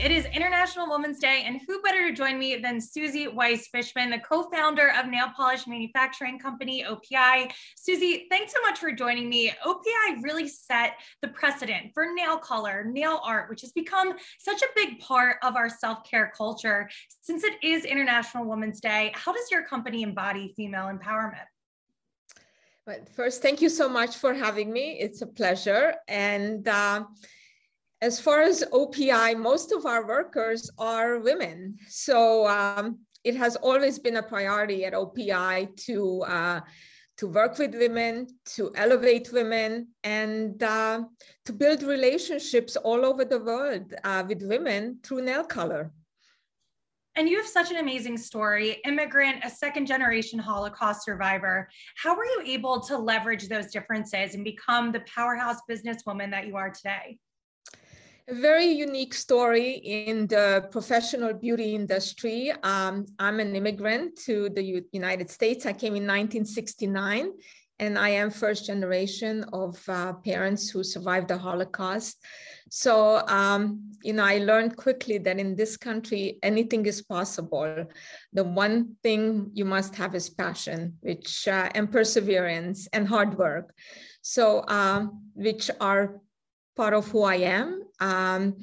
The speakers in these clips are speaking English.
It is International Women's Day, and who better to join me than Suzi Weiss-Fischmann, the co founder of nail polish manufacturing company OPI. Suzi, thanks so much for joining me. OPI really set the precedent for nail color, nail art, which has become such a big part of our self care culture. Since it is International Women's Day, how does your company embody female empowerment? But first, thank you so much for having me. It's a pleasure. And uh, as far as OPI, most of our workers are women. So um, it has always been a priority at OPI to, uh, to work with women, to elevate women, and uh, to build relationships all over the world uh, with women through nail color. And you have such an amazing story, immigrant, a second generation Holocaust survivor. How were you able to leverage those differences and become the powerhouse businesswoman that you are today? A very unique story in the professional beauty industry. Um, I'm an immigrant to the United States. I came in 1969, and I am first generation of uh, parents who survived the Holocaust. So, um, you know, I learned quickly that in this country, anything is possible. The one thing you must have is passion, which uh, and perseverance and hard work. So, um, which are part of who I am. Um,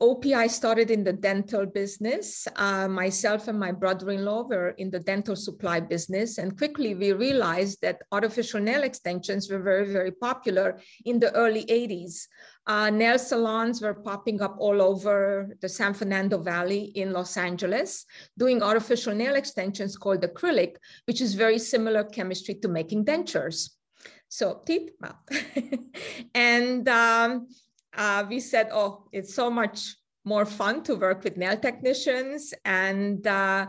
OPI started in the dental business. Uh, myself and my brother-in-law were in the dental supply business. And quickly we realized that artificial nail extensions were very, very popular in the early 80s. Uh, nail salons were popping up all over the San Fernando Valley in Los Angeles, doing artificial nail extensions called acrylic, which is very similar chemistry to making dentures. So teeth, mouth. and um, uh, we said, oh, it's so much more fun to work with nail technicians. And uh,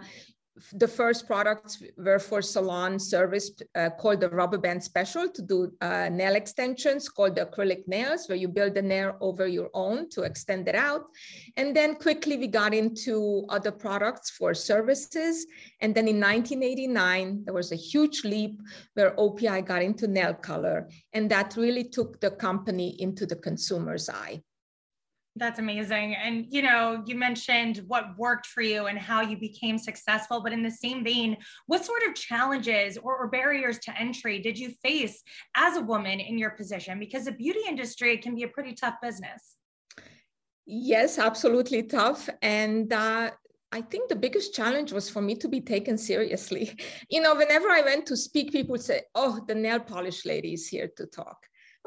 the first products were for salon service uh, called the rubber band special to do uh, nail extensions called the acrylic nails where you build the nail over your own to extend it out. And then quickly we got into other products for services. And then in 1989 there was a huge leap where opi got into nail color. And that really took the company into the consumer's eye that's amazing. And you know, you mentioned what worked for you and how you became successful, but in the same vein, what sort of challenges or, or, barriers to entry did you face as a woman in your position? Because the beauty industry can be a pretty tough business. Yes, absolutely tough. And uh, I think the biggest challenge was for me to be taken seriously. You know, whenever I went to speak, people would say, Oh, the nail polish lady is here to talk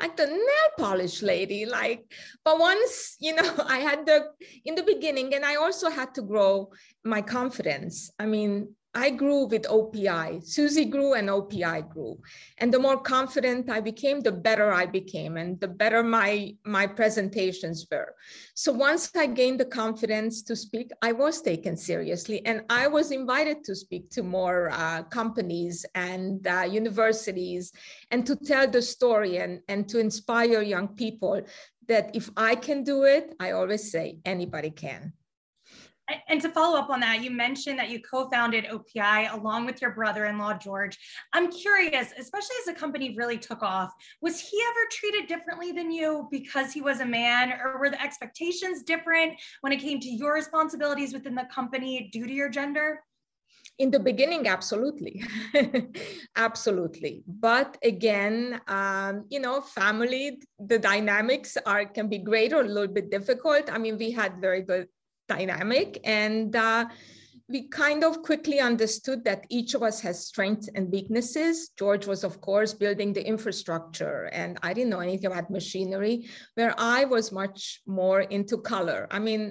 like the nail polish lady like but once you know i had the in the beginning and i also had to grow my confidence. I mean I grew with OPI. Suzi grew and OPI grew. And the more confident I became, the better I became and the better my, my presentations were. So once I gained the confidence to speak, I was taken seriously and I was invited to speak to more uh, companies and uh, universities and to tell the story and, and to inspire young people that if I can do it, I always say anybody can. And to follow up on that, you mentioned that you co founded OPI along with your brother in law, George. I'm curious, especially as the company really took off, was he ever treated differently than you because he was a man, or were the expectations different when it came to your responsibilities within the company due to your gender? in the beginning absolutely absolutely but again um, you know family the dynamics are can be great or a little bit difficult i mean we had very good dynamic. And uh, we kind of quickly understood that each of us has strengths and weaknesses. George was, of course, building the infrastructure, and I didn't know anything about machinery, where I was much more into color. I mean,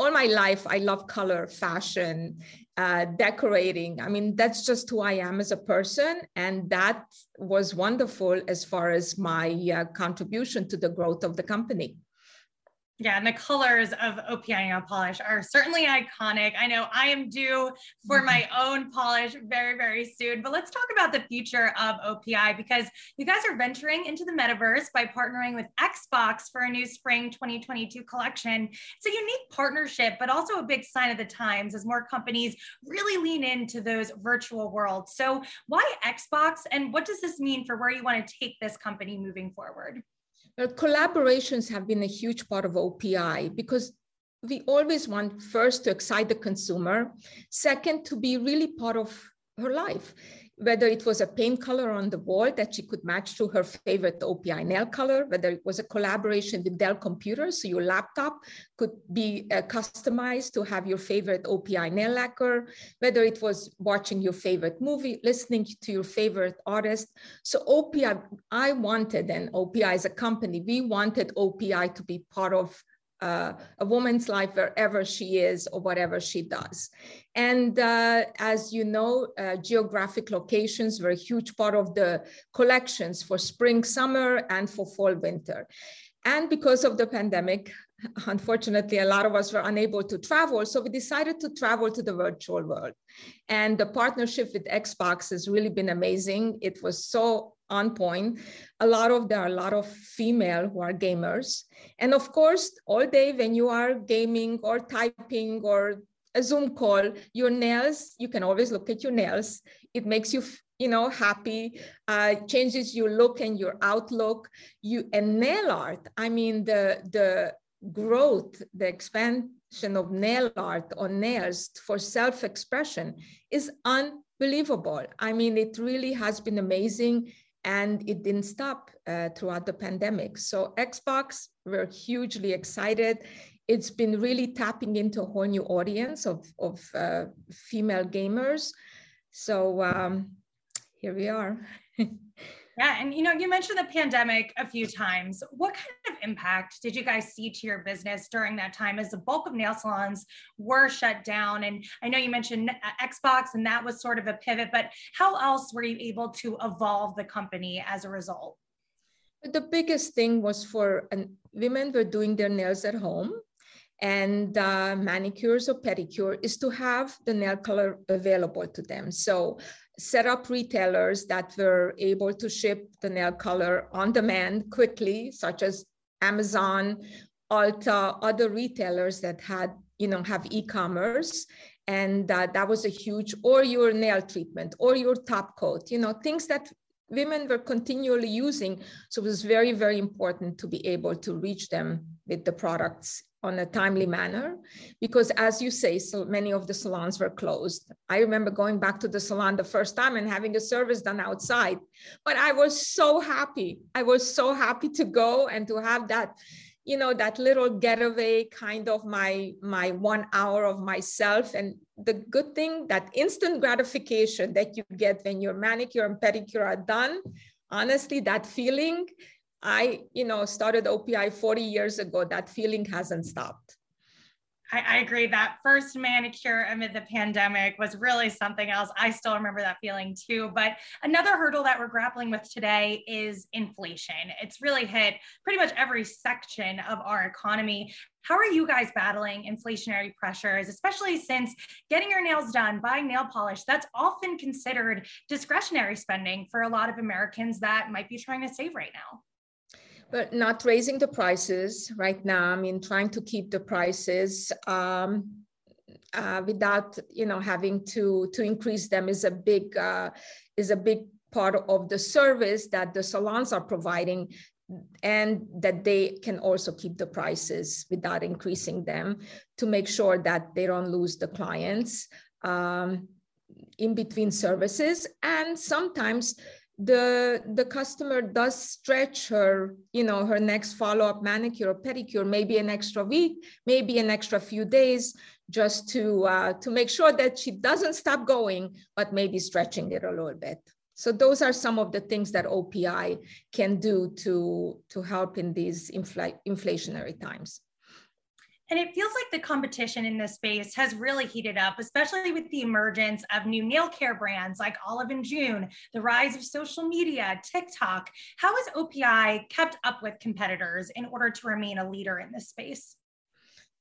all my life, I love color, fashion, uh, decorating. I mean, that's just who I am as a person. And that was wonderful as far as my uh, contribution to the growth of the company. Yeah, and the colors of OPI nail polish are certainly iconic. I know I am due for mm-hmm. my own polish very, very soon. But let's talk about the future of OPI because you guys are venturing into the metaverse by partnering with Xbox for a new spring 2022 collection. It's a unique partnership, but also a big sign of the times as more companies really lean into those virtual worlds. So, why Xbox and what does this mean for where you want to take this company moving forward? Collaborations have been a huge part of OPI because we always want first to excite the consumer, second, to be really part of her life whether it was a paint color on the wall that she could match to her favorite OPI nail color, whether it was a collaboration with Dell computers, so your laptop could be uh, customized to have your favorite OPI nail lacquer, whether it was watching your favorite movie, listening to your favorite artist. So OPI, I wanted, and OPI as a company, we wanted OPI to be part of uh, a woman's life wherever she is or whatever she does. And uh, as you know, uh, geographic locations were a huge part of the collections for spring, summer, and for fall, winter. And because of the pandemic, unfortunately, a lot of us were unable to travel. So we decided to travel to the virtual world. And the partnership with Xbox has really been amazing. It was so on point. A lot of there are a lot of female who are gamers. And of course, all day when you are gaming or typing or a Zoom call, your nails, you can always look at your nails. It makes you you know happy uh, changes your look and your outlook you and nail art i mean the the growth the expansion of nail art on nails for self-expression is unbelievable i mean it really has been amazing and it didn't stop uh, throughout the pandemic. So Xbox, we're hugely excited. It's been really tapping into a whole new audience of, of uh, female gamers. So um, here we are. Yeah, and you know, you mentioned the pandemic a few times. What kind of impact did you guys see to your business during that time as the bulk of nail salons were shut down? And I know you mentioned uh, Xbox and that was sort of a pivot, but how else were you able to evolve the company as a result? The biggest thing was for women were doing their nails at home and uh, manicures or pedicure is to have the nail color available to them. So set up retailers that were able to ship the nail color on demand quickly, such as Amazon, Ulta, other retailers that had, you know, have e-commerce. And uh, that was a huge, or your nail treatment, or your top coat, you know, things that women were continually using. So it was very, very important to be able to reach them with the products on a timely manner because as you say so many of the salons were closed. I remember going back to the salon the first time and having a service done outside. But i was so happy. I was so happy to go and to have that you know that little getaway kind of my my one hour of myself. And the good thing that instant gratification that you get when your manicure and pedicure are done honestly that feeling I, you know, started OPI 40 years ago. That feeling hasn't stopped. I, I, agree. That first manicure amid the pandemic was really something else. I still remember that feeling too. But another hurdle that we're grappling with today is inflation. It's really hit pretty much every section of our economy. How are you guys battling inflationary pressures, especially since getting your nails done, buying nail polish, that's often considered discretionary spending for a lot of Americans that might be trying to save right now? But not raising the prices right now. I mean, trying to keep the prices um, uh, without, you know, having to to increase them is a big uh, is a big part of the service that the salons are providing and that they can also keep the prices without increasing them to make sure that they don't lose the clients um, in between services and sometimes the the customer does stretch her you know her next follow-up manicure or pedicure maybe an extra week maybe an extra few days just to uh, to make sure that she doesn't stop going but maybe stretching it a little bit. So those are some of the things that opi can do to to help in these infl- inflationary times and it feels like the competition in this space has really heated up, especially with the emergence of new nail care brands like Olive and June, the rise of social media, TikTok. How has OPI kept up with competitors in order to remain a leader in this space?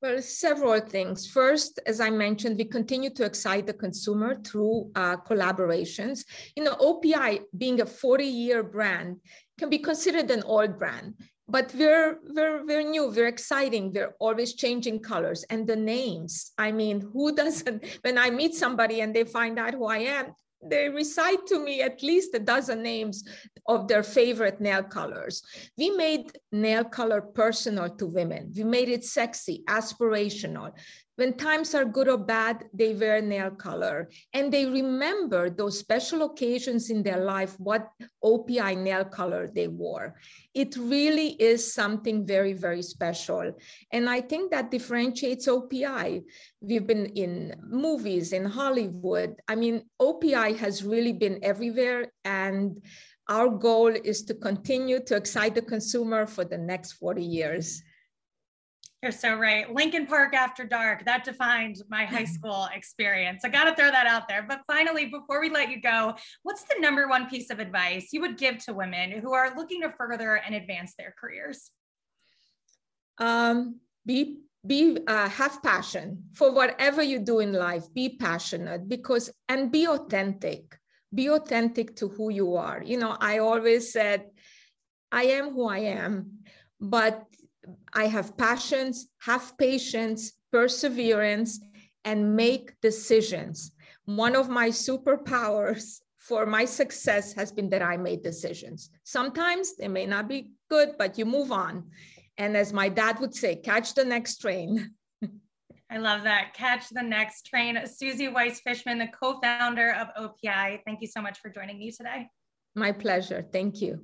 Well, several things. First, as I mentioned, we continue to excite the consumer through uh, collaborations. You know, OPI being a 40 year brand can be considered an old brand but we're we're we're new we're exciting we're always changing colors and the names i mean who doesn't when i meet somebody and they find out who i am they recite to me at least a dozen names of their favorite nail colors. We made nail color personal to women. We made it sexy, aspirational. When times are good or bad, they wear nail color and they remember those special occasions in their life, what OPI nail color they wore. It really is something very, very special. And I think that differentiates OPI. We've been in movies, in Hollywood. I mean, OPI has really been everywhere. And our goal is to continue to excite the consumer for the next 40 years. You're so right. Lincoln Park after dark, that defined my high school experience. I got to throw that out there. But finally, before we let you go, what's the number one piece of advice you would give to women who are looking to further and advance their careers? Um, be be uh, have passion for whatever you do in life be passionate because and be authentic be authentic to who you are you know i always said i am who i am but I have passions, have patience, perseverance, and make decisions. One of my superpowers for my success has been that I made decisions. Sometimes they may not be good, but you move on. And as my dad would say, catch the next train. I love that. Catch the next train. Suzi Weiss-Fischmann, the co founder of OPI. Thank you so much for joining me today. My pleasure. Thank you.